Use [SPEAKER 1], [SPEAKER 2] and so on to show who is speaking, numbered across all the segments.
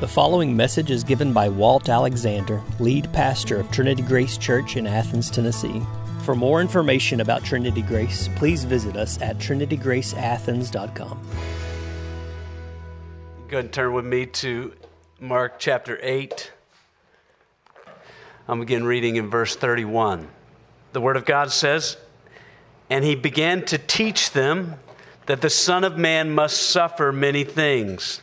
[SPEAKER 1] The following message is given by Walt Alexander, lead pastor of Trinity Grace Church in Athens, Tennessee. For more information about Trinity Grace, please visit us at trinitygraceathens.com.
[SPEAKER 2] Go ahead and turn with me to Mark chapter 8. I'm again reading in verse 31. The Word of God says, And he began to teach them that the Son of Man must suffer many things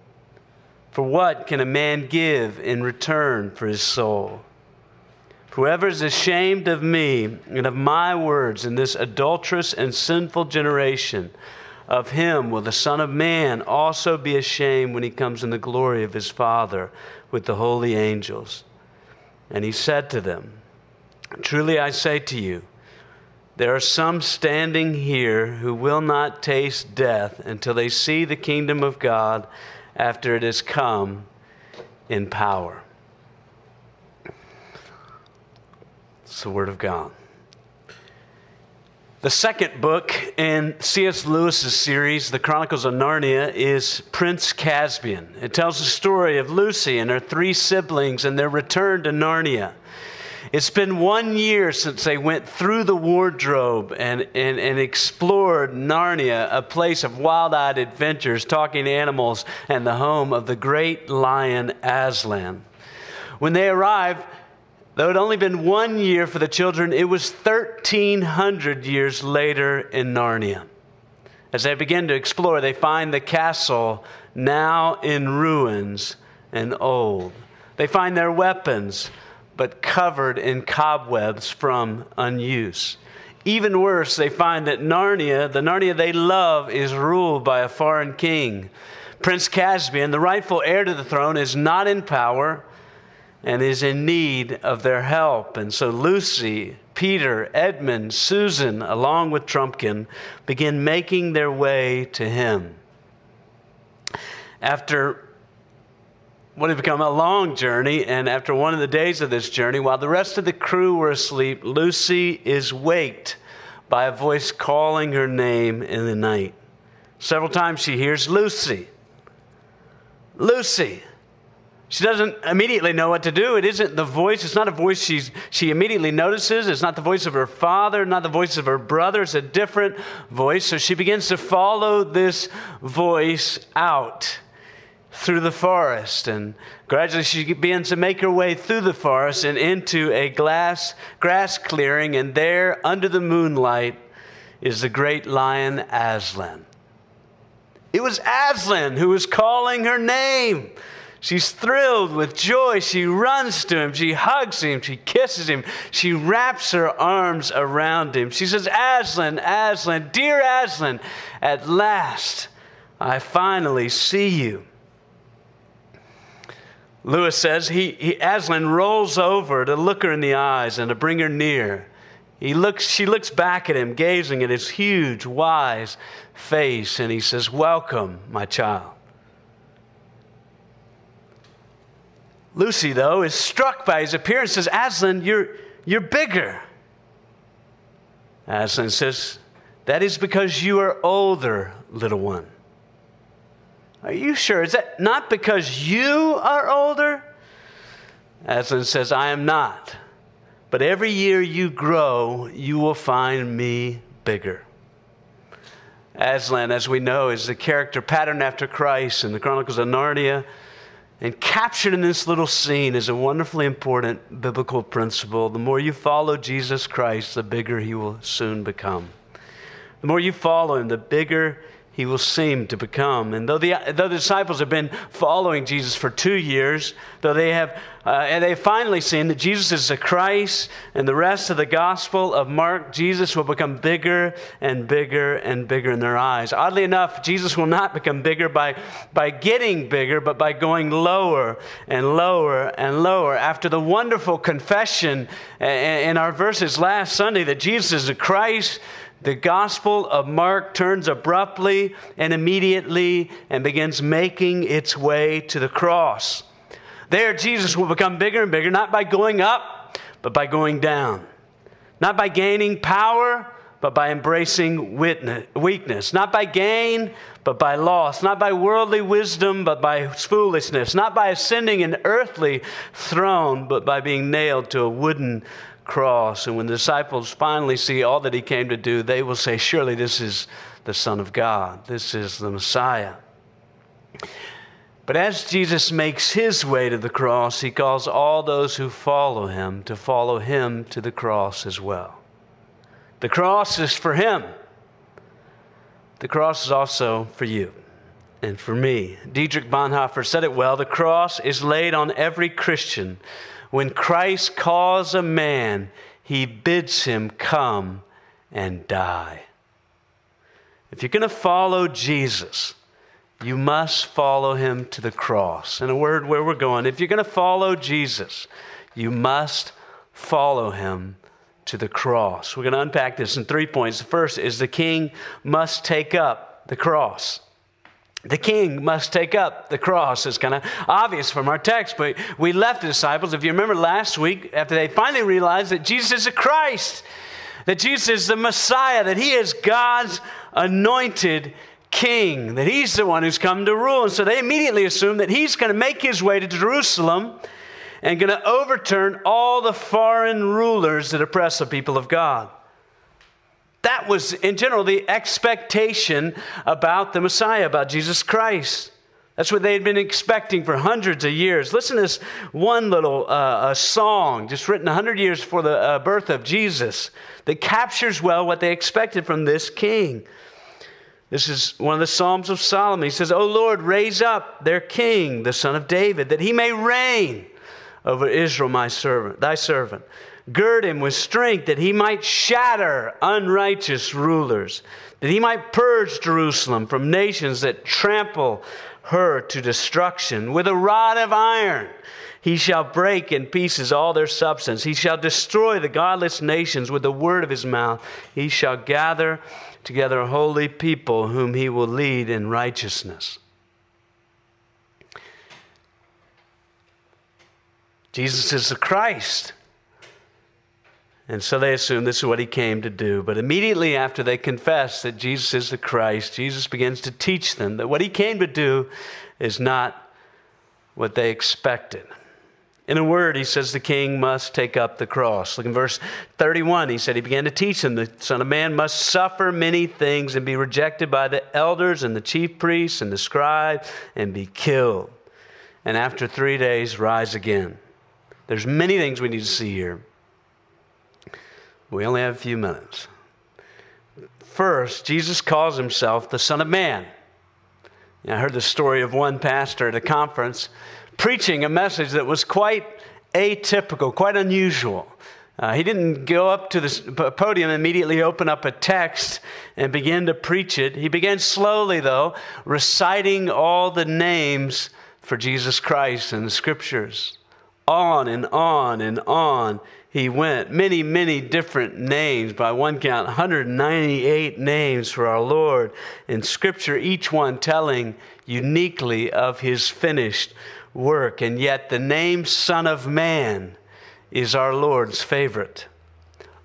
[SPEAKER 2] For what can a man give in return for his soul? Whoever is ashamed of me and of my words in this adulterous and sinful generation, of him will the Son of Man also be ashamed when he comes in the glory of his Father with the holy angels. And he said to them, Truly I say to you, there are some standing here who will not taste death until they see the kingdom of God after it has come in power. It's the Word of God. The second book in C.S. Lewis's series, The Chronicles of Narnia, is Prince Caspian. It tells the story of Lucy and her three siblings and their return to Narnia. It's been one year since they went through the wardrobe and, and, and explored Narnia, a place of wild eyed adventures, talking animals, and the home of the great lion Aslan. When they arrived, though it had only been one year for the children, it was 1,300 years later in Narnia. As they begin to explore, they find the castle now in ruins and old. They find their weapons but covered in cobwebs from unuse. Even worse, they find that Narnia, the Narnia they love, is ruled by a foreign king. Prince Caspian, the rightful heir to the throne, is not in power and is in need of their help. And so Lucy, Peter, Edmund, Susan, along with Trumpkin, begin making their way to him. After what had become a long journey, and after one of the days of this journey, while the rest of the crew were asleep, Lucy is waked by a voice calling her name in the night. Several times she hears Lucy. Lucy. She doesn't immediately know what to do. It isn't the voice, it's not a voice she's, she immediately notices. It's not the voice of her father, not the voice of her brother. It's a different voice. So she begins to follow this voice out through the forest. And gradually she begins to make her way through the forest and into a glass, grass clearing. And there, under the moonlight, is the great lion Aslan. It was Aslan who was calling her name. She's thrilled with joy. She runs to him. She hugs him. She kisses him. She wraps her arms around him. She says, Aslan, Aslan, dear Aslan, at last I finally see you. Lewis says he, he, Aslan rolls over to look her in the eyes and to bring her near. He looks, she looks back at him, gazing at his huge, wise face, and he says, Welcome, my child. Lucy, though, is struck by his appearance, says, Aslan, you're, you're bigger. Aslan says, That is because you are older, little one. Are you sure? Is that not because you are older? Aslan says, I am not. But every year you grow, you will find me bigger. Aslan, as we know, is the character patterned after Christ in the Chronicles of Narnia. And captured in this little scene is a wonderfully important biblical principle. The more you follow Jesus Christ, the bigger he will soon become. The more you follow him, the bigger he will seem to become. And though the, though the disciples have been following Jesus for two years, though they have uh, and they've finally seen that Jesus is the Christ and the rest of the Gospel of Mark, Jesus will become bigger and bigger and bigger in their eyes. Oddly enough, Jesus will not become bigger by, by getting bigger, but by going lower and lower and lower. After the wonderful confession in our verses last Sunday that Jesus is the Christ, the Gospel of Mark turns abruptly and immediately and begins making its way to the cross. There, Jesus will become bigger and bigger, not by going up, but by going down. Not by gaining power, but by embracing weakness. Not by gain, but by loss. Not by worldly wisdom, but by foolishness. Not by ascending an earthly throne, but by being nailed to a wooden cross. And when the disciples finally see all that he came to do, they will say, Surely this is the Son of God, this is the Messiah. But as Jesus makes his way to the cross, he calls all those who follow him to follow him to the cross as well. The cross is for him. The cross is also for you and for me. Dietrich Bonhoeffer said it well the cross is laid on every Christian when Christ calls a man, he bids him come and die. If you're going to follow Jesus, you must follow him to the cross. In a word, where we're going, if you're going to follow Jesus, you must follow him to the cross. We're going to unpack this in three points. The first is the king must take up the cross. The king must take up the cross. It's kind of obvious from our text, but we left the disciples. If you remember last week, after they finally realized that Jesus is the Christ, that Jesus is the Messiah, that he is God's anointed king, that he's the one who's come to rule. And so they immediately assume that he's going to make his way to Jerusalem and going to overturn all the foreign rulers that oppress the people of God. That was, in general, the expectation about the Messiah, about Jesus Christ. That's what they had been expecting for hundreds of years. Listen to this one little uh, song, just written 100 years before the uh, birth of Jesus, that captures well what they expected from this king. This is one of the Psalms of Solomon. He says, O Lord, raise up their king, the son of David, that he may reign over Israel, my servant, thy servant. Gird him with strength that he might shatter unrighteous rulers, that he might purge Jerusalem from nations that trample her to destruction. With a rod of iron he shall break in pieces all their substance. He shall destroy the godless nations with the word of his mouth. He shall gather together holy people whom he will lead in righteousness. Jesus is the Christ. And so they assume this is what he came to do. But immediately after they confess that Jesus is the Christ, Jesus begins to teach them that what he came to do is not what they expected. In a word, he says the king must take up the cross. Look in verse 31. He said he began to teach them the Son of Man must suffer many things and be rejected by the elders and the chief priests and the scribes and be killed. And after three days, rise again. There's many things we need to see here. We only have a few minutes. First, Jesus calls himself the Son of Man. I heard the story of one pastor at a conference preaching a message that was quite atypical, quite unusual. Uh, he didn't go up to the podium and immediately open up a text and begin to preach it. He began slowly, though, reciting all the names for Jesus Christ in the scriptures. On and on and on he went. Many, many different names. By one count, 198 names for our Lord in Scripture, each one telling uniquely of his finished work. And yet, the name Son of Man is our Lord's favorite.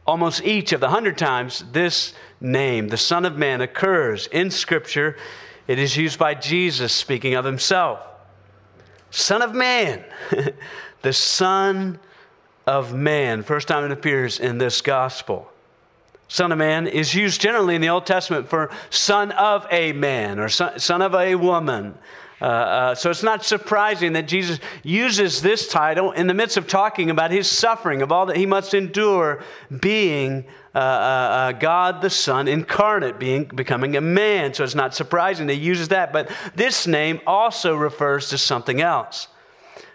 [SPEAKER 2] Almost each of the hundred times this name, the Son of Man, occurs in Scripture, it is used by Jesus speaking of himself. Son of Man, the Son of man. First time it appears in this gospel. Son of man is used generally in the Old Testament for son of a man or son, of a woman. Uh, uh, so it's not surprising that Jesus uses this title in the midst of talking about his suffering, of all that he must endure, being uh, uh, uh, God the Son incarnate, being becoming a man. So it's not surprising that he uses that. But this name also refers to something else.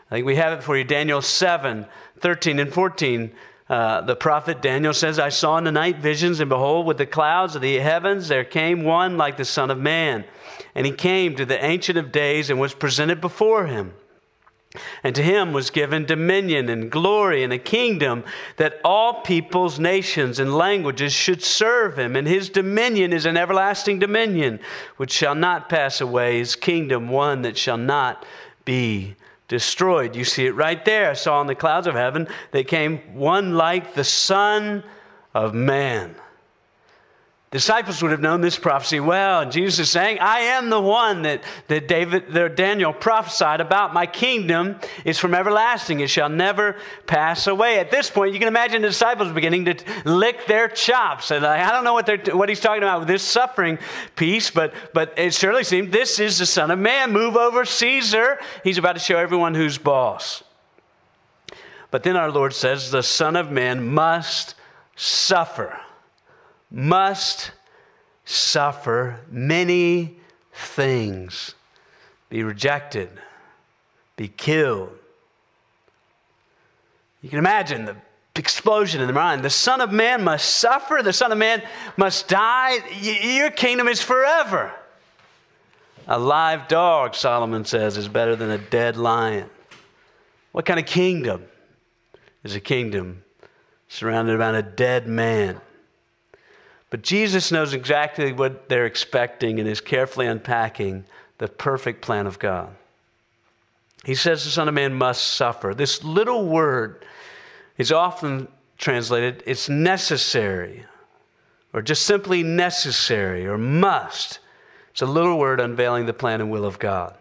[SPEAKER 2] I think we have it for you. Daniel 7, 13 and 14. Uh, the prophet Daniel says, I saw in the night visions, and behold, with the clouds of the heavens there came one like the Son of Man. And he came to the Ancient of Days and was presented before him. And to him was given dominion and glory and a kingdom that all peoples, nations, and languages should serve him. And his dominion is an everlasting dominion which shall not pass away, his kingdom one that shall not be destroyed. You see it right there. I saw in the clouds of heaven they came one like the Son of Man disciples would have known this prophecy well. Jesus is saying, I am the one that, that David, that Daniel prophesied about. My kingdom is from everlasting. It shall never pass away. At this point, you can imagine the disciples beginning to lick their chops. And I don't know what, what he's talking about with this suffering piece, but, but it surely seems this is the Son of Man. Move over Caesar. He's about to show everyone who's boss. But then our Lord says, the Son of Man must suffer must suffer many things be rejected, be killed. You can imagine the explosion in the mind. The Son of Man must suffer, the Son of Man must die. your kingdom is forever. A live dog, Solomon says, is better than a dead lion. What kind of kingdom is a kingdom surrounded around a dead man? But Jesus knows exactly what they're expecting and is carefully unpacking the perfect plan of God. He says the Son of Man must suffer. This little word is often translated, it's necessary, or just simply necessary, or must. It's a little word unveiling the plan and will of God,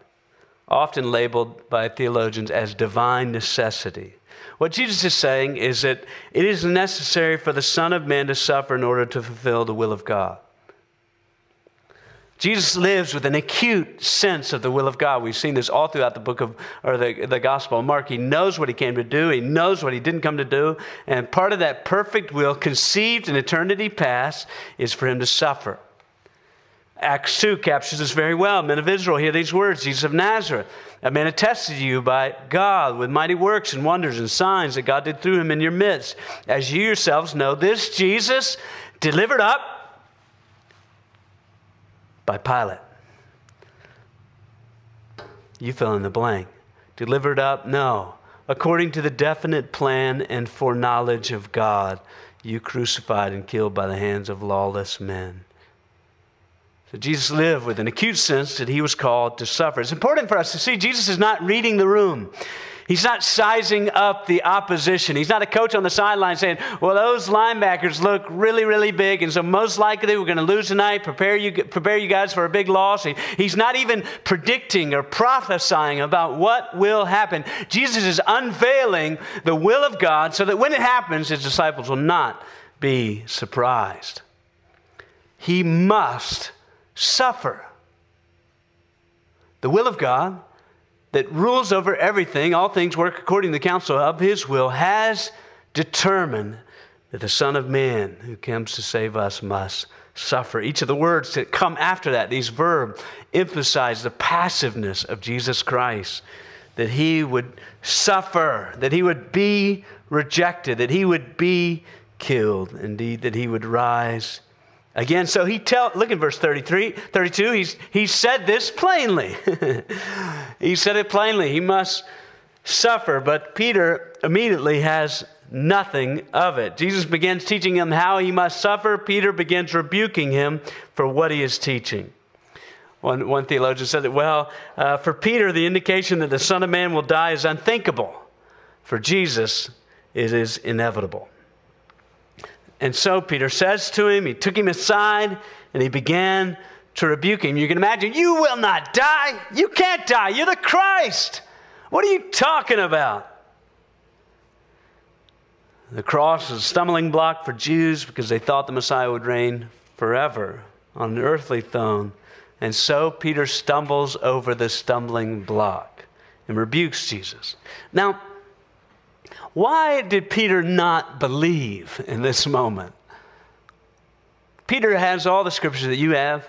[SPEAKER 2] often labeled by theologians as divine necessity. What Jesus is saying is that it is necessary for the Son of Man to suffer in order to fulfill the will of God. Jesus lives with an acute sense of the will of God. We've seen this all throughout the book of, or the, the Gospel of Mark. He knows what he came to do, he knows what he didn't come to do. And part of that perfect will, conceived in eternity past, is for him to suffer. Acts 2 captures this very well. Men of Israel, hear these words Jesus of Nazareth, a man attested to you by God with mighty works and wonders and signs that God did through him in your midst. As you yourselves know, this Jesus delivered up by Pilate. You fill in the blank. Delivered up? No. According to the definite plan and foreknowledge of God, you crucified and killed by the hands of lawless men. So Jesus lived with an acute sense that he was called to suffer. It's important for us to see Jesus is not reading the room. He's not sizing up the opposition. He's not a coach on the sideline saying, well, those linebackers look really, really big, and so most likely we're going to lose tonight. Prepare you, prepare you guys for a big loss. He's not even predicting or prophesying about what will happen. Jesus is unveiling the will of God so that when it happens, his disciples will not be surprised. He must suffer. The will of God that rules over everything, all things work according to the counsel of his will, has determined that the Son of Man who comes to save us must suffer. Each of the words that come after that, these verbs, emphasize the passiveness of Jesus Christ, that he would suffer, that he would be rejected, that he would be killed, indeed, that he would rise Again, so he tell look at verse 33, 32, he's he said this plainly. he said it plainly. He must suffer, but Peter immediately has nothing of it. Jesus begins teaching him how he must suffer. Peter begins rebuking him for what he is teaching. One, one theologian said that, well, uh, for Peter, the indication that the Son of Man will die is unthinkable. For Jesus, it is inevitable. And so Peter says to him, he took him aside and he began to rebuke him. You can imagine, you will not die. You can't die. You're the Christ. What are you talking about? The cross is a stumbling block for Jews because they thought the Messiah would reign forever on an earthly throne And so Peter stumbles over the stumbling block and rebukes Jesus. Now, why did Peter not believe in this moment? Peter has all the scriptures that you have,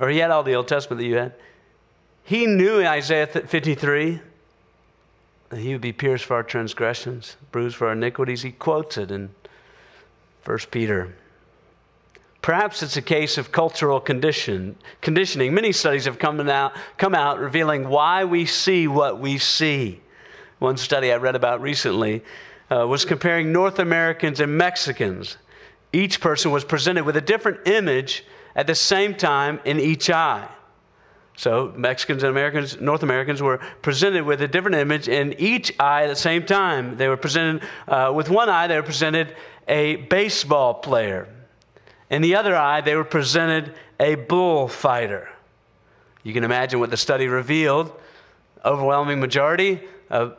[SPEAKER 2] or he had all the Old Testament that you had. He knew in Isaiah 53 that he would be pierced for our transgressions, bruised for our iniquities. He quotes it in 1 Peter. Perhaps it's a case of cultural condition, conditioning. Many studies have come out, come out revealing why we see what we see. One study I read about recently uh, was comparing North Americans and Mexicans. Each person was presented with a different image at the same time in each eye. So Mexicans and Americans, North Americans were presented with a different image in each eye at the same time. They were presented uh, with one eye, they were presented a baseball player. In the other eye, they were presented a bullfighter. You can imagine what the study revealed. Overwhelming majority of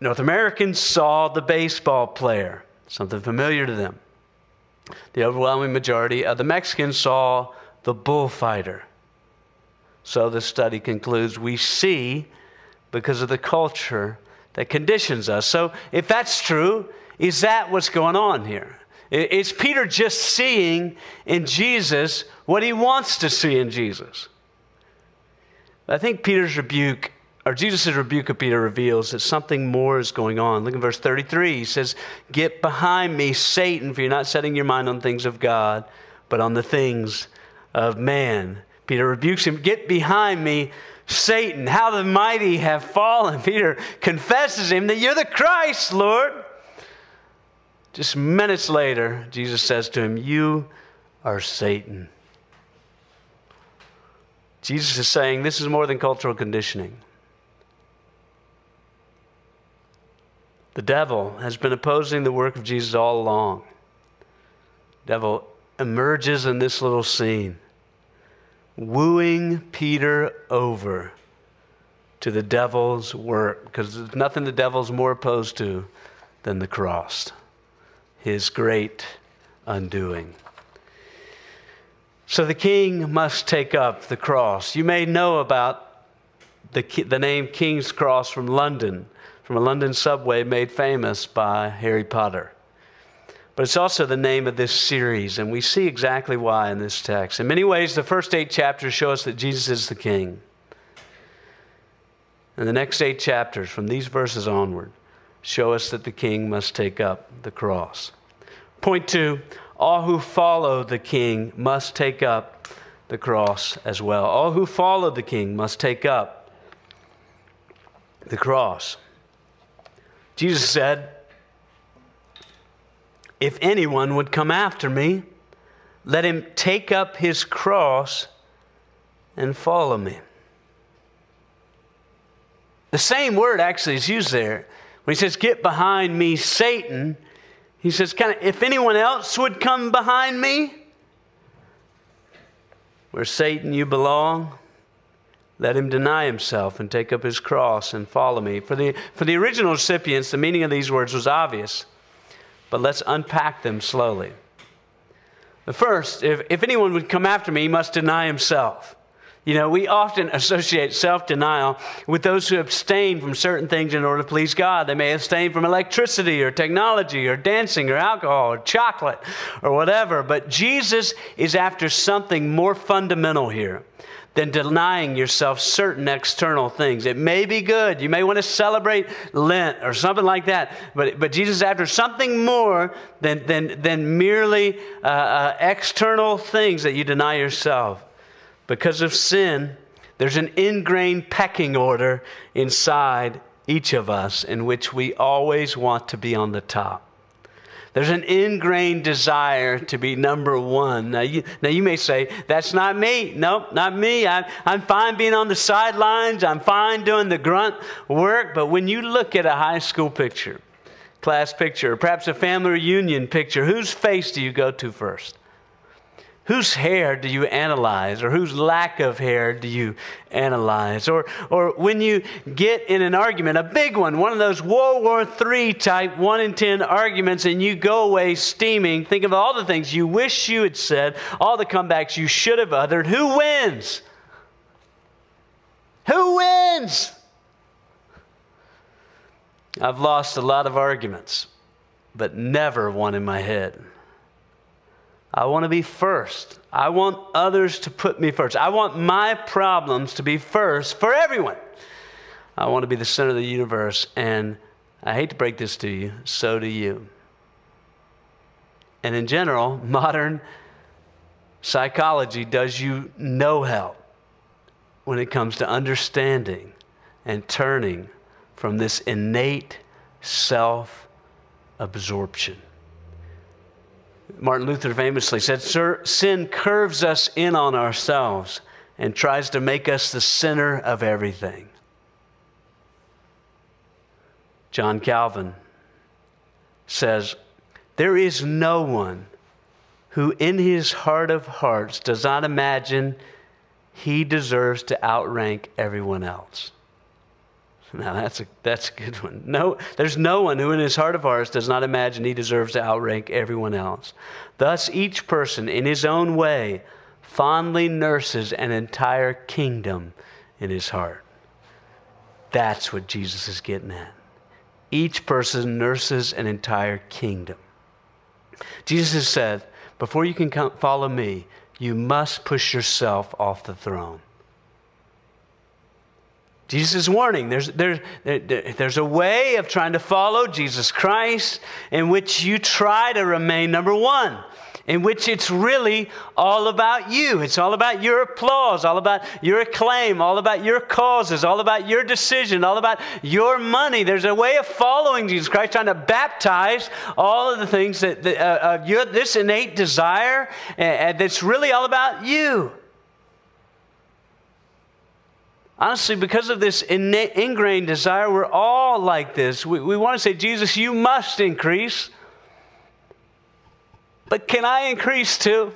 [SPEAKER 2] North Americans saw the baseball player, something familiar to them. The overwhelming majority of the Mexicans saw the bullfighter. So the study concludes we see because of the culture that conditions us. So if that's true, is that what's going on here? Is Peter just seeing in Jesus what he wants to see in Jesus? I think Peter's rebuke or Jesus' rebuke of Peter reveals that something more is going on. Look at verse 33. He says, Get behind me, Satan, for you're not setting your mind on things of God, but on the things of man. Peter rebukes him, Get behind me, Satan. How the mighty have fallen. Peter confesses him that you're the Christ, Lord. Just minutes later, Jesus says to him, You are Satan. Jesus is saying this is more than cultural conditioning. The devil has been opposing the work of Jesus all along. The devil emerges in this little scene, wooing Peter over to the devil's work, because there's nothing the devil's more opposed to than the cross, his great undoing. So the king must take up the cross. You may know about the, the name King's Cross from London from a London subway made famous by Harry Potter. But it's also the name of this series, and we see exactly why in this text. In many ways, the first eight chapters show us that Jesus is the King. And the next eight chapters, from these verses onward, show us that the King must take up the cross. Point two all who follow the King must take up the cross as well. All who follow the King must take up the cross. Jesus said, If anyone would come after me, let him take up his cross and follow me. The same word actually is used there. When he says, Get behind me, Satan, he says, kind of, if anyone else would come behind me, where Satan you belong, let him deny himself and take up his cross and follow me. For the, for the original recipients, the meaning of these words was obvious, but let's unpack them slowly. The first, if, if anyone would come after me, he must deny himself. You know, we often associate self denial with those who abstain from certain things in order to please God. They may abstain from electricity or technology or dancing or alcohol or chocolate or whatever. But Jesus is after something more fundamental here than denying yourself certain external things. It may be good. You may want to celebrate Lent or something like that. But, but Jesus is after something more than, than, than merely uh, uh, external things that you deny yourself. Because of sin, there's an ingrained pecking order inside each of us in which we always want to be on the top. There's an ingrained desire to be number one. Now you, now you may say, that's not me. Nope, not me. I, I'm fine being on the sidelines. I'm fine doing the grunt work. But when you look at a high school picture, class picture, perhaps a family reunion picture, whose face do you go to first? Whose hair do you analyze, or whose lack of hair do you analyze? Or, or when you get in an argument, a big one, one of those World War III type 1 in 10 arguments, and you go away steaming, think of all the things you wish you had said, all the comebacks you should have uttered. Who wins? Who wins? I've lost a lot of arguments, but never one in my head. I want to be first. I want others to put me first. I want my problems to be first for everyone. I want to be the center of the universe. And I hate to break this to you, so do you. And in general, modern psychology does you no help when it comes to understanding and turning from this innate self absorption. Martin Luther famously said, Sin curves us in on ourselves and tries to make us the center of everything. John Calvin says, There is no one who in his heart of hearts does not imagine he deserves to outrank everyone else. Now that's a, that's a good one. No, there's no one who in his heart of hearts does not imagine he deserves to outrank everyone else. Thus, each person in his own way fondly nurses an entire kingdom in his heart. That's what Jesus is getting at. Each person nurses an entire kingdom. Jesus has said, before you can come follow me, you must push yourself off the throne. Jesus is warning. There's, there, there, there's a way of trying to follow Jesus Christ in which you try to remain number one, in which it's really all about you. It's all about your applause, all about your acclaim, all about your causes, all about your decision, all about your money. There's a way of following Jesus Christ, trying to baptize all of the things that, that uh, uh, your, this innate desire uh, that's really all about you. Honestly, because of this ingrained desire, we're all like this. We, we want to say, Jesus, you must increase. But can I increase too?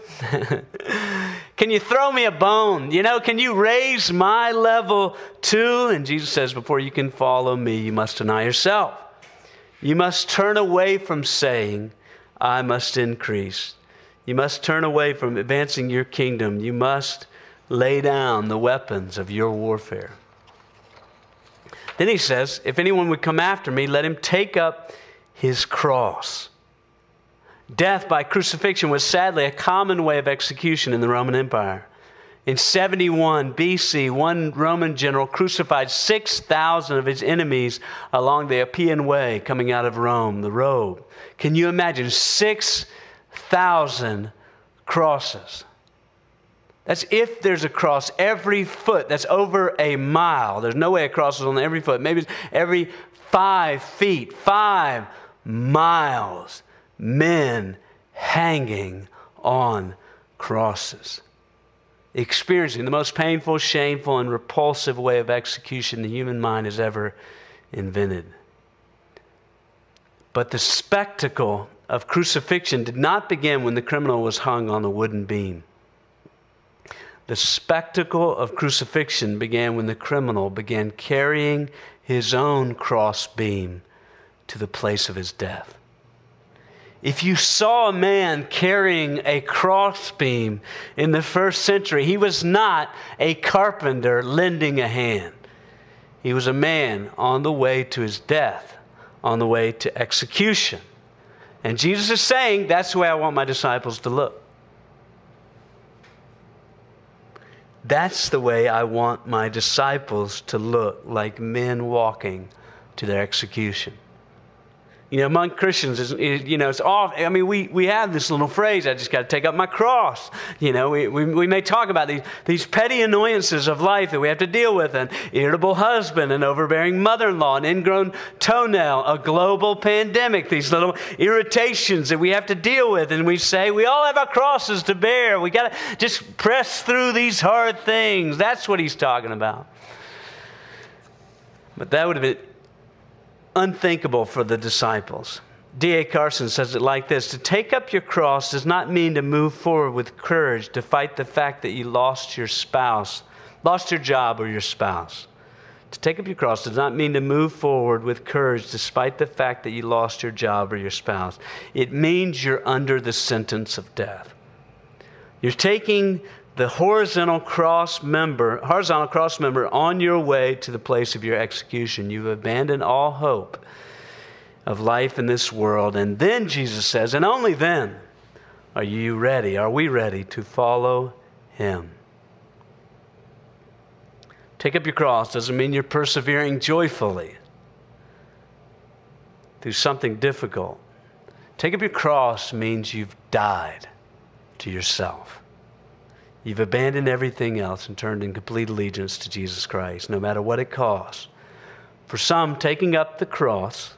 [SPEAKER 2] can you throw me a bone? You know, can you raise my level too? And Jesus says, before you can follow me, you must deny yourself. You must turn away from saying, I must increase. You must turn away from advancing your kingdom. You must lay down the weapons of your warfare. Then he says, If anyone would come after me, let him take up his cross. Death by crucifixion was sadly a common way of execution in the Roman Empire. In 71 BC, one Roman general crucified 6,000 of his enemies along the Appian Way coming out of Rome, the road. Can you imagine 6,000 crosses? That's if there's a cross every foot. That's over a mile. There's no way a cross is on every foot. Maybe it's every five feet, five miles. Men hanging on crosses. Experiencing the most painful, shameful, and repulsive way of execution the human mind has ever invented. But the spectacle of crucifixion did not begin when the criminal was hung on the wooden beam. The spectacle of crucifixion began when the criminal began carrying his own crossbeam to the place of his death. If you saw a man carrying a crossbeam in the first century, he was not a carpenter lending a hand. He was a man on the way to his death, on the way to execution. And Jesus is saying, That's the way I want my disciples to look. That's the way I want my disciples to look like men walking to their execution. You know, among Christians, you know, it's off. I mean, we, we have this little phrase, I just got to take up my cross. You know, we, we, we may talk about these, these petty annoyances of life that we have to deal with an irritable husband, an overbearing mother in law, an ingrown toenail, a global pandemic, these little irritations that we have to deal with. And we say, we all have our crosses to bear. We got to just press through these hard things. That's what he's talking about. But that would have been unthinkable for the disciples. D.A. Carson says it like this To take up your cross does not mean to move forward with courage to fight the fact that you lost your spouse, lost your job, or your spouse. To take up your cross does not mean to move forward with courage despite the fact that you lost your job or your spouse. It means you're under the sentence of death. You're taking the horizontal cross member, horizontal cross member on your way to the place of your execution. You've abandoned all hope of life in this world. And then Jesus says, and only then are you ready, are we ready to follow him. Take up your cross doesn't mean you're persevering joyfully through something difficult. Take up your cross means you've died to yourself. You've abandoned everything else and turned in complete allegiance to Jesus Christ, no matter what it costs. For some, taking up the cross,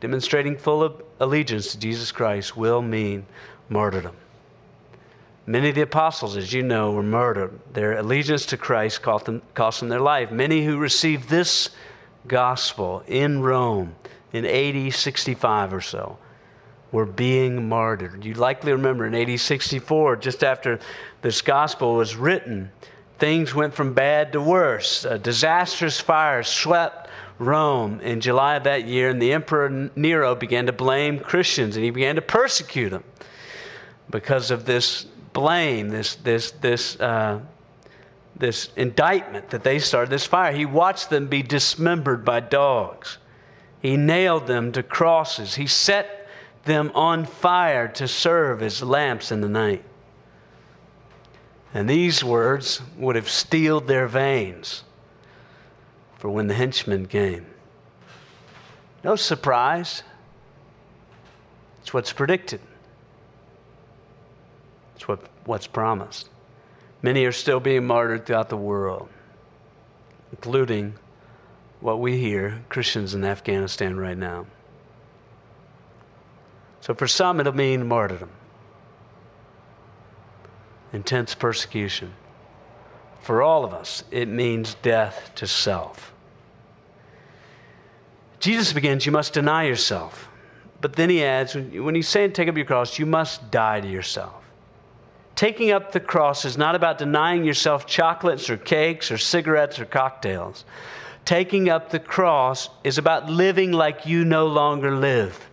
[SPEAKER 2] demonstrating full allegiance to Jesus Christ, will mean martyrdom. Many of the apostles, as you know, were murdered. Their allegiance to Christ cost them, cost them their life. Many who received this gospel in Rome in AD 65 or so were being martyred. You likely remember in AD 64, just after this gospel was written, things went from bad to worse. A disastrous fire swept Rome in July of that year, and the Emperor Nero began to blame Christians and he began to persecute them because of this blame, this, this, this, uh, this indictment that they started this fire. He watched them be dismembered by dogs. He nailed them to crosses. He set them on fire to serve as lamps in the night. And these words would have steeled their veins for when the henchmen came. No surprise. It's what's predicted. It's what, what's promised. Many are still being martyred throughout the world, including what we hear Christians in Afghanistan right now. So for some, it'll mean martyrdom, intense persecution. For all of us, it means death to self. Jesus begins, You must deny yourself. But then he adds, When he's saying take up your cross, you must die to yourself. Taking up the cross is not about denying yourself chocolates or cakes or cigarettes or cocktails. Taking up the cross is about living like you no longer live.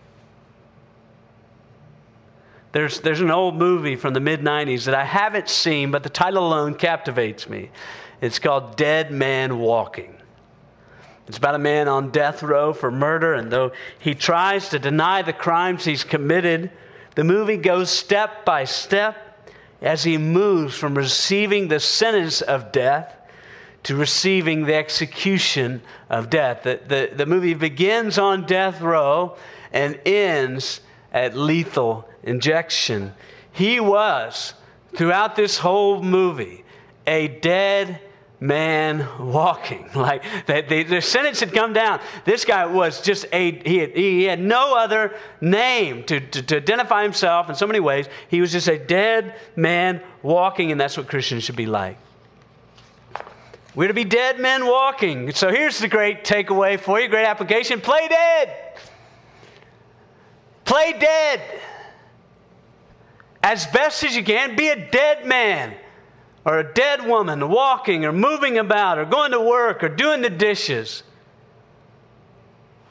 [SPEAKER 2] There's, there's an old movie from the mid 90s that I haven't seen, but the title alone captivates me. It's called Dead Man Walking. It's about a man on death row for murder, and though he tries to deny the crimes he's committed, the movie goes step by step as he moves from receiving the sentence of death to receiving the execution of death. The, the, the movie begins on death row and ends at lethal injection. He was, throughout this whole movie, a dead man walking. Like the, the, sentence had come down. This guy was just a, he had, he had no other name to, to, to, identify himself in so many ways. He was just a dead man walking, and that's what Christians should be like. We're to be dead men walking. So here's the great takeaway for you, great application play dead. Play dead. As best as you can, be a dead man or a dead woman walking or moving about or going to work or doing the dishes.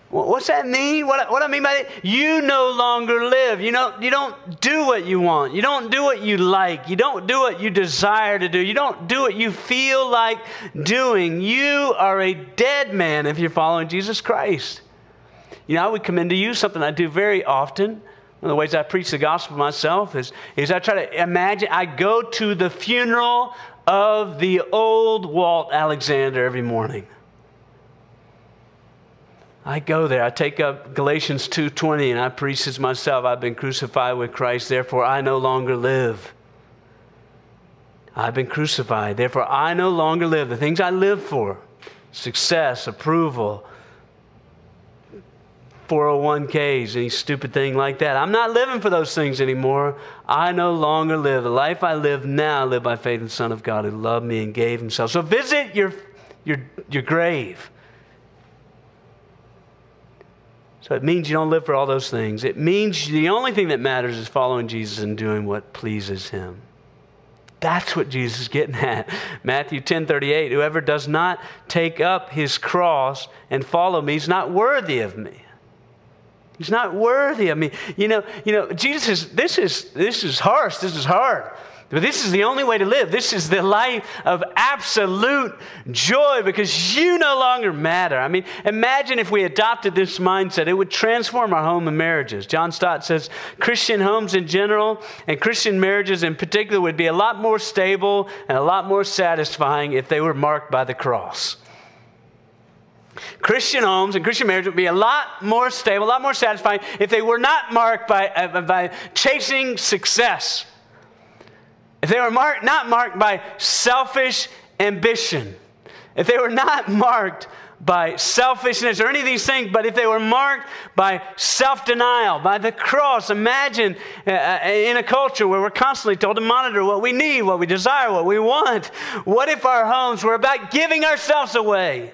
[SPEAKER 2] What's that mean? What, what I mean by it? You no longer live. You, know, you don't do what you want. You don't do what you like. You don't do what you desire to do. You don't do what you feel like doing. You are a dead man if you're following Jesus Christ. You know, I would commend to you something I do very often. One of the ways I preach the gospel myself is, is I try to imagine, I go to the funeral of the old Walt Alexander every morning. I go there. I take up Galatians 2:20 and I preach as myself, I've been crucified with Christ, therefore I no longer live. I've been crucified, therefore I no longer live. The things I live for, success, approval, 401ks, any stupid thing like that. I'm not living for those things anymore. I no longer live. The life I live now, I live by faith in the Son of God who loved me and gave himself. So visit your, your, your grave. So it means you don't live for all those things. It means the only thing that matters is following Jesus and doing what pleases him. That's what Jesus is getting at. Matthew 10 38. Whoever does not take up his cross and follow me is not worthy of me. He's not worthy of me. You know, you know, Jesus is this is this is harsh, this is hard. But this is the only way to live. This is the life of absolute joy because you no longer matter. I mean, imagine if we adopted this mindset, it would transform our home and marriages. John Stott says Christian homes in general and Christian marriages in particular would be a lot more stable and a lot more satisfying if they were marked by the cross. Christian homes and Christian marriage would be a lot more stable, a lot more satisfying if they were not marked by, uh, by chasing success if they were marked, not marked by selfish ambition, if they were not marked by selfishness or any of these things, but if they were marked by self denial, by the cross, imagine uh, uh, in a culture where we're constantly told to monitor what we need, what we desire, what we want. What if our homes were about giving ourselves away?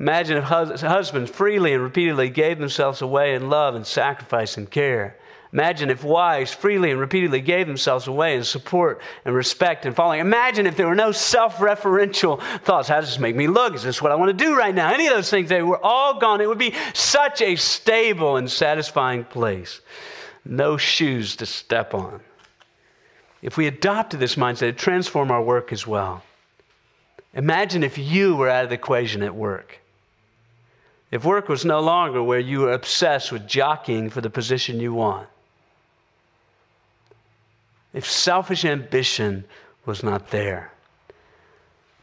[SPEAKER 2] Imagine if hus- husbands freely and repeatedly gave themselves away in love and sacrifice and care. Imagine if wives freely and repeatedly gave themselves away in support and respect and following. Imagine if there were no self referential thoughts. How does this make me look? Is this what I want to do right now? Any of those things, they were all gone. It would be such a stable and satisfying place. No shoes to step on. If we adopted this mindset, it'd transform our work as well. Imagine if you were out of the equation at work. If work was no longer where you were obsessed with jockeying for the position you want if selfish ambition was not there.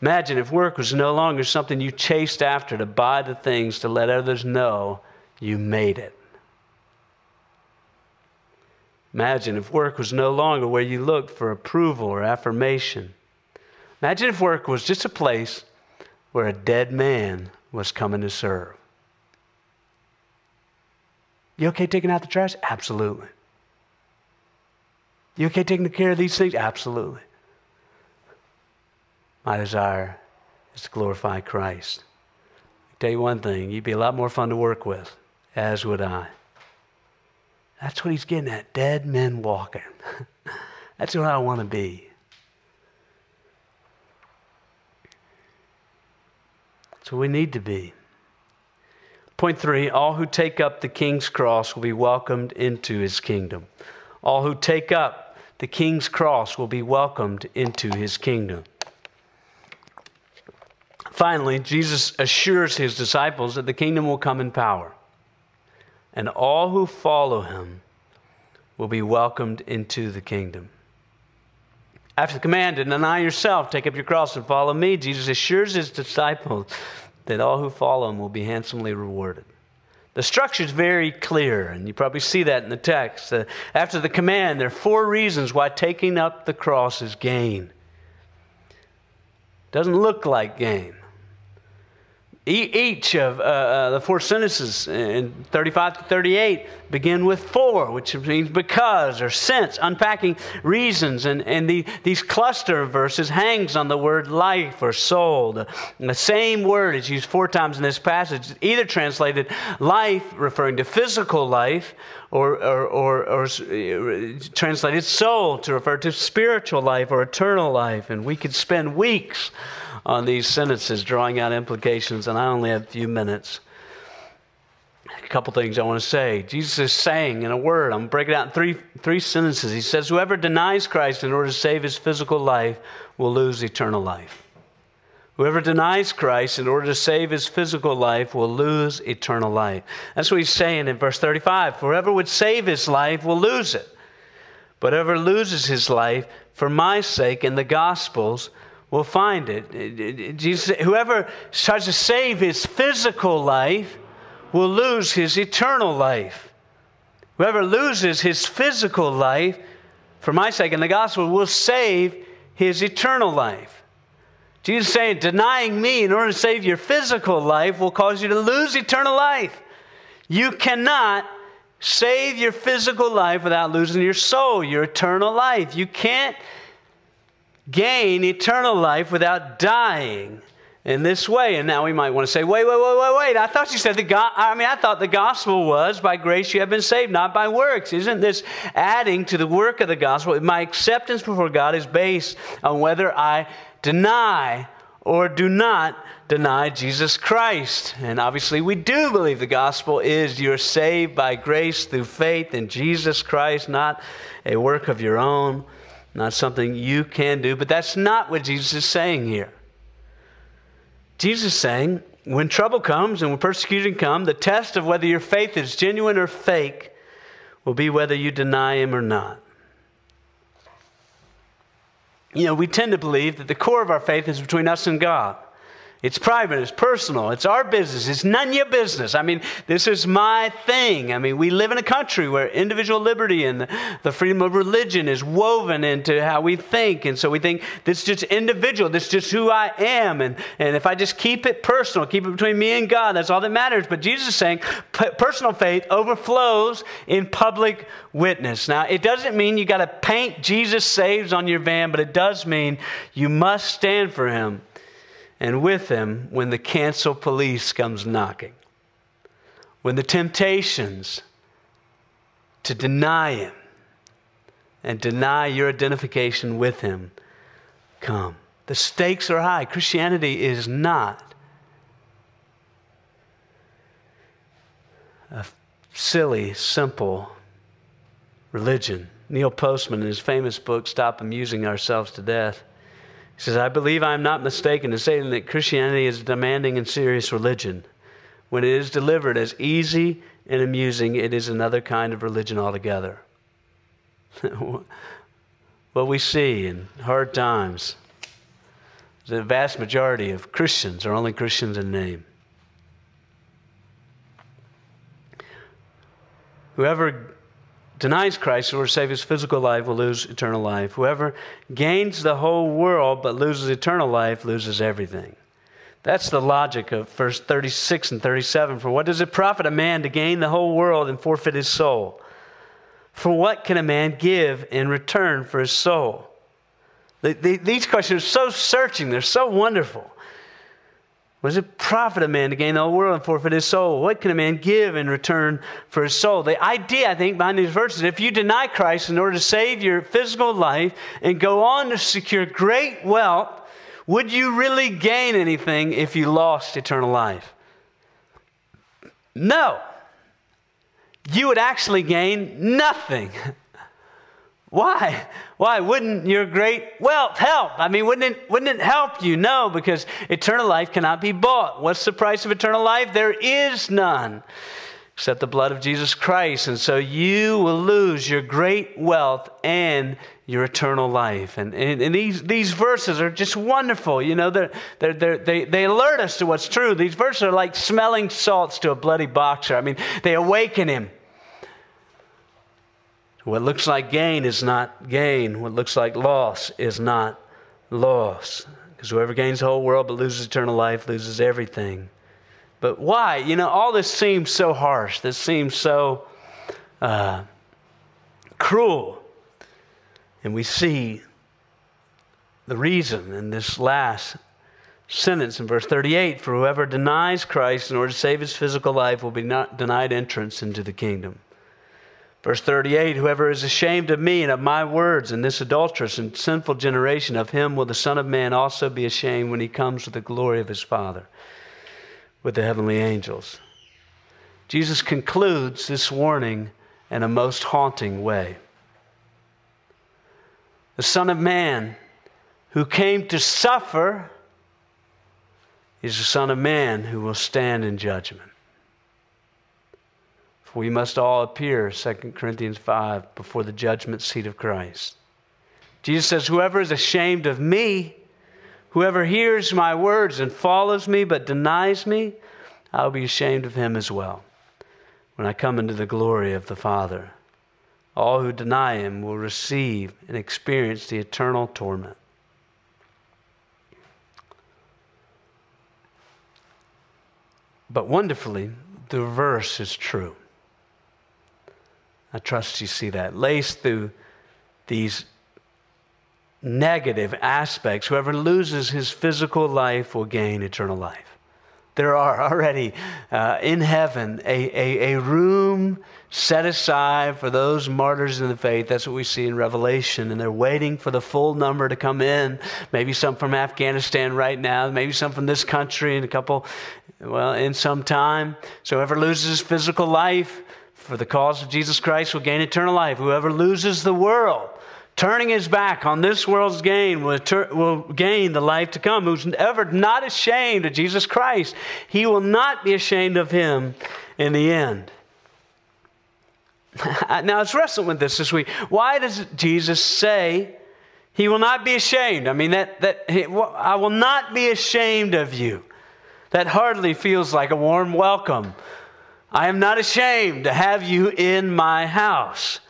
[SPEAKER 2] Imagine if work was no longer something you chased after to buy the things to let others know you made it. Imagine if work was no longer where you looked for approval or affirmation. Imagine if work was just a place where a dead man was coming to serve. You okay taking out the trash? Absolutely. You okay taking care of these things? Absolutely. My desire is to glorify Christ. I tell you one thing, you'd be a lot more fun to work with, as would I. That's what he's getting at dead men walking. That's what I want to be. That's what we need to be. Point three all who take up the king's cross will be welcomed into his kingdom. All who take up the king's cross will be welcomed into his kingdom. Finally, Jesus assures his disciples that the kingdom will come in power, and all who follow him will be welcomed into the kingdom. After the command deny yourself, take up your cross, and follow me, Jesus assures his disciples that all who follow him will be handsomely rewarded. The structure is very clear, and you probably see that in the text. Uh, after the command, there are four reasons why taking up the cross is gain. Doesn't look like gain. Each of uh, uh, the four sentences in 35 to 38 begin with for, which means because or since, unpacking reasons. And, and the, these cluster of verses hangs on the word life or soul. The, the same word is used four times in this passage, either translated life, referring to physical life, or, or, or, or uh, translated soul to refer to spiritual life or eternal life. And we could spend weeks on these sentences, drawing out implications, and I only have a few minutes. A couple things I want to say. Jesus is saying in a word, I'm breaking out in three, three sentences. He says, Whoever denies Christ in order to save his physical life will lose eternal life. Whoever denies Christ in order to save his physical life will lose eternal life. That's what he's saying in verse 35. Whoever would save his life will lose it. But whoever loses his life for my sake and the gospel's will find it. Jesus, whoever tries to save his physical life will lose his eternal life. Whoever loses his physical life for my sake in the gospel will save his eternal life. Jesus saying, denying me in order to save your physical life will cause you to lose eternal life. You cannot save your physical life without losing your soul, your eternal life. You can't gain eternal life without dying in this way. And now we might want to say, wait, wait, wait, wait, wait. I thought you said the God, I mean, I thought the gospel was by grace you have been saved, not by works. Isn't this adding to the work of the gospel? My acceptance before God is based on whether I deny or do not deny Jesus Christ. And obviously, we do believe the gospel is you're saved by grace through faith in Jesus Christ, not a work of your own, not something you can do. But that's not what Jesus is saying here. Jesus is saying, when trouble comes and when persecution comes, the test of whether your faith is genuine or fake will be whether you deny him or not. You know, we tend to believe that the core of our faith is between us and God. It's private, it's personal, it's our business, it's none of your business. I mean, this is my thing. I mean, we live in a country where individual liberty and the freedom of religion is woven into how we think. And so we think this is just individual, this is just who I am. And, and if I just keep it personal, keep it between me and God, that's all that matters. But Jesus is saying personal faith overflows in public witness. Now, it doesn't mean you got to paint Jesus saves on your van, but it does mean you must stand for him and with him when the cancel police comes knocking. When the temptations to deny him and deny your identification with him come. The stakes are high. Christianity is not a silly, simple religion. Neil Postman, in his famous book, Stop Amusing Ourselves to Death, he says, I believe I am not mistaken in saying that Christianity is a demanding and serious religion. When it is delivered as easy and amusing, it is another kind of religion altogether. what we see in hard times, the vast majority of Christians are only Christians in name. Whoever denies Christ or save his physical life will lose eternal life. Whoever gains the whole world but loses eternal life loses everything. That's the logic of verse 36 and 37. For what does it profit a man to gain the whole world and forfeit his soul? For what can a man give in return for his soul? These questions are so searching, they're so wonderful. What does it profit a man to gain the whole world and forfeit his soul? What can a man give in return for his soul? The idea, I think, behind these verses, if you deny Christ in order to save your physical life and go on to secure great wealth, would you really gain anything if you lost eternal life? No. You would actually gain nothing. Why? Why wouldn't your great wealth help? I mean, wouldn't it, wouldn't it help you? No, because eternal life cannot be bought. What's the price of eternal life? There is none except the blood of Jesus Christ. And so you will lose your great wealth and your eternal life. And, and, and, these, these verses are just wonderful. You know, they're, they're, they're, they, they alert us to what's true. These verses are like smelling salts to a bloody boxer. I mean, they awaken him. What looks like gain is not gain. What looks like loss is not loss. Because whoever gains the whole world but loses eternal life loses everything. But why? You know, all this seems so harsh. This seems so uh, cruel. And we see the reason in this last sentence in verse 38 For whoever denies Christ in order to save his physical life will be not denied entrance into the kingdom. Verse 38 Whoever is ashamed of me and of my words in this adulterous and sinful generation, of him will the Son of Man also be ashamed when he comes with the glory of his Father with the heavenly angels. Jesus concludes this warning in a most haunting way. The Son of Man who came to suffer is the Son of Man who will stand in judgment we must all appear, 2 Corinthians 5, before the judgment seat of Christ. Jesus says, Whoever is ashamed of me, whoever hears my words and follows me but denies me, I'll be ashamed of him as well when I come into the glory of the Father. All who deny him will receive and experience the eternal torment. But wonderfully, the verse is true. I trust you see that. Laced through these negative aspects. Whoever loses his physical life will gain eternal life. There are already uh, in heaven a, a, a room set aside for those martyrs in the faith. That's what we see in Revelation. And they're waiting for the full number to come in. Maybe some from Afghanistan right now, maybe some from this country in a couple, well, in some time. So whoever loses his physical life for the cause of Jesus Christ will gain eternal life. Whoever loses the world turning his back on this world's gain will, ter- will, gain the life to come. Who's ever not ashamed of Jesus Christ, he will not be ashamed of him in the end. now, I was wrestling with this this week. Why does Jesus say he will not be ashamed? I mean, that, that I will not be ashamed of you. That hardly feels like a warm welcome. I am not ashamed to have you in my house.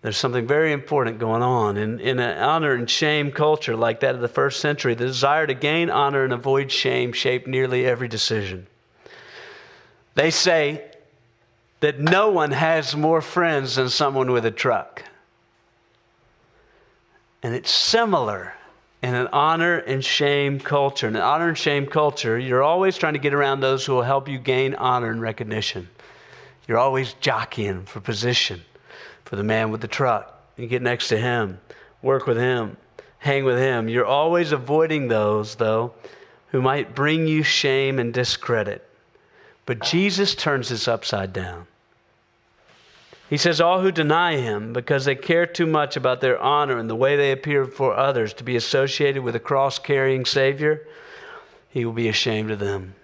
[SPEAKER 2] There's something very important going on. In, in an honor and shame culture like that of the first century, the desire to gain honor and avoid shame shaped nearly every decision. They say that no one has more friends than someone with a truck. And it's similar in an honor and shame culture. In an honor and shame culture, you're always trying to get around those who will help you gain honor and recognition. You're always jockeying for position for the man with the truck. You get next to him, work with him, hang with him. You're always avoiding those, though, who might bring you shame and discredit. But Jesus turns this upside down. He says, All who deny him because they care too much about their honor and the way they appear before others to be associated with a cross carrying Savior, he will be ashamed of them.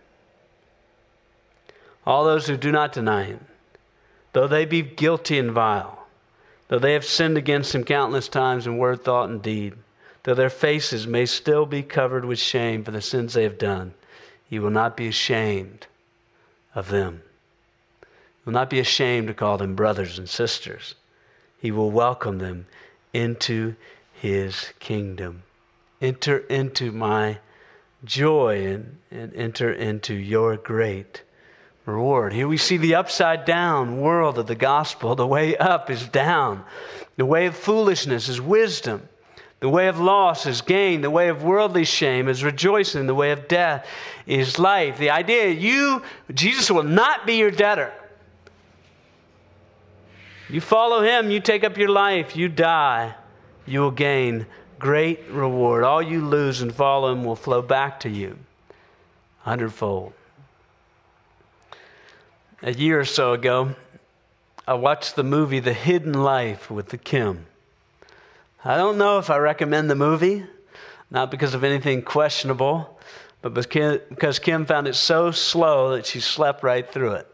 [SPEAKER 2] All those who do not deny him, though they be guilty and vile, Though they have sinned against him countless times in word, thought, and deed, though their faces may still be covered with shame for the sins they have done, he will not be ashamed of them. Will not be ashamed to call them brothers and sisters. He will welcome them into his kingdom. Enter into my joy and, and enter into your great reward. Here we see the upside down world of the gospel. The way up is down. The way of foolishness is wisdom. The way of loss is gain. The way of worldly shame is rejoicing. The way of death is life. The idea you, Jesus will not be your debtor. You follow him, you take up your life, you die, you will gain great reward. All you lose and follow him will flow back to you a hundredfold a year or so ago, I watched the movie The Hidden Life with the Kim. I don't know if I recommend the movie, not because of anything questionable, but because Kim found it so slow that she slept right through it.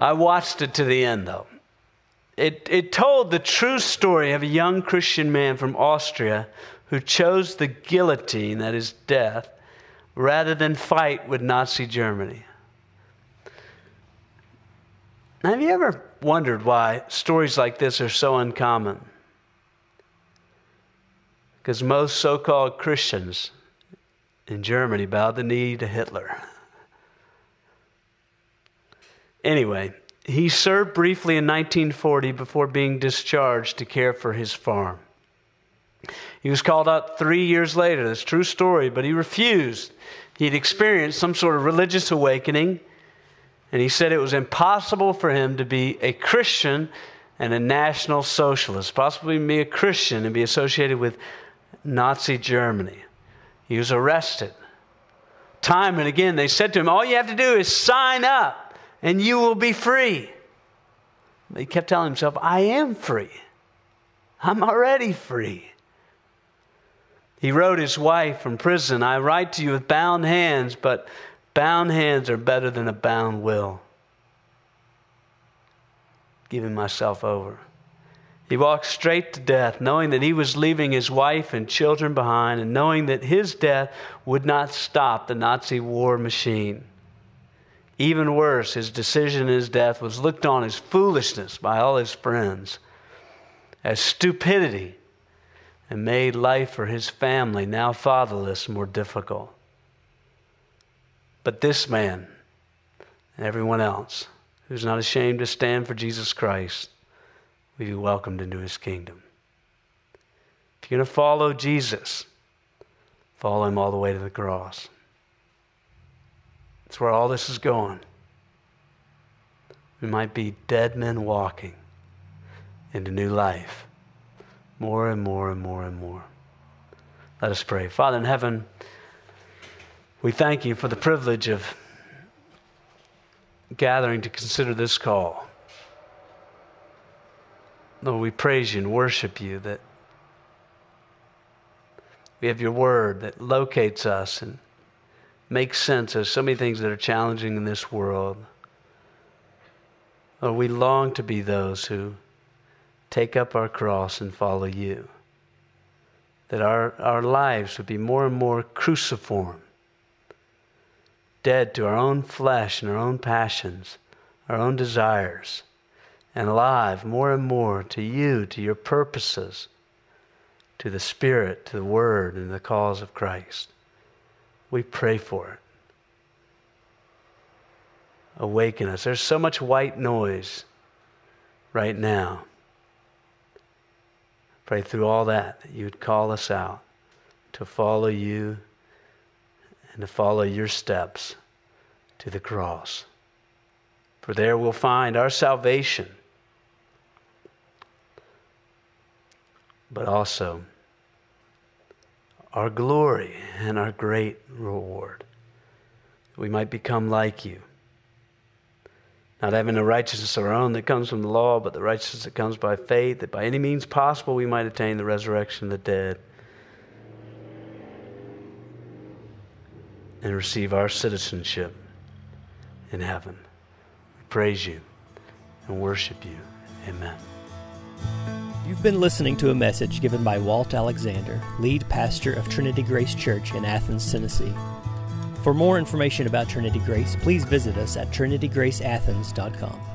[SPEAKER 2] I watched it to the end, though. It, it told the true story of a young Christian man from Austria who chose the guillotine, that is death, rather than fight with Nazi Germany. Now, have you ever wondered why stories like this are so uncommon? Because most so called Christians in Germany bowed the knee to Hitler. Anyway, he served briefly in 1940 before being discharged to care for his farm. He was called out three years later. That's true story, but he refused. He'd experienced some sort of religious awakening and he said it was impossible for him to be a Christian and a National Socialist, possibly be a Christian and be associated with Nazi Germany. He was arrested. Time and again, they said to him, All you have to do is sign up and you will be free. He kept telling himself, I am free. I'm already free. He wrote his wife from prison, I write to you with bound hands, but Bound hands are better than a bound will. Giving myself over. He walked straight to death, knowing that he was leaving his wife and children behind, and knowing that his death would not stop the Nazi war machine. Even worse, his decision his death was looked on as foolishness by all his friends, as stupidity, and made life for his family, now fatherless, more difficult. But this man and everyone else who's not ashamed to stand for Jesus Christ will be welcomed into his kingdom. If you're going to follow Jesus, follow him all the way to the cross. That's where all this is going. We might be dead men walking into new life more and more and more and more. Let us pray. Father in heaven, we thank you for the privilege of gathering to consider this call. Lord, we praise you and worship you that we have your word that locates us and makes sense of so many things that are challenging in this world. Lord, we long to be those who take up our cross and follow you. That our, our lives would be more and more cruciform, dead to our own flesh and our own passions, our own desires, and alive more and more to you, to your purposes, to the Spirit, to the Word, and the cause of Christ. We pray for it. Awaken us. There's so much white noise right now. Pray through all that that you would call us out to follow you and to follow your steps to the cross. For there we'll find our salvation, but also our glory and our great reward. We might become like you not having a righteousness of our own that comes from the law, but the righteousness that comes by faith, that by any means possible we might attain the resurrection of the dead and receive our citizenship in heaven. We praise you and worship you. Amen.
[SPEAKER 1] You've been listening to a message given by Walt Alexander, lead pastor of Trinity Grace Church in Athens, Tennessee. For more information about Trinity Grace, please visit us at trinitygraceathens.com.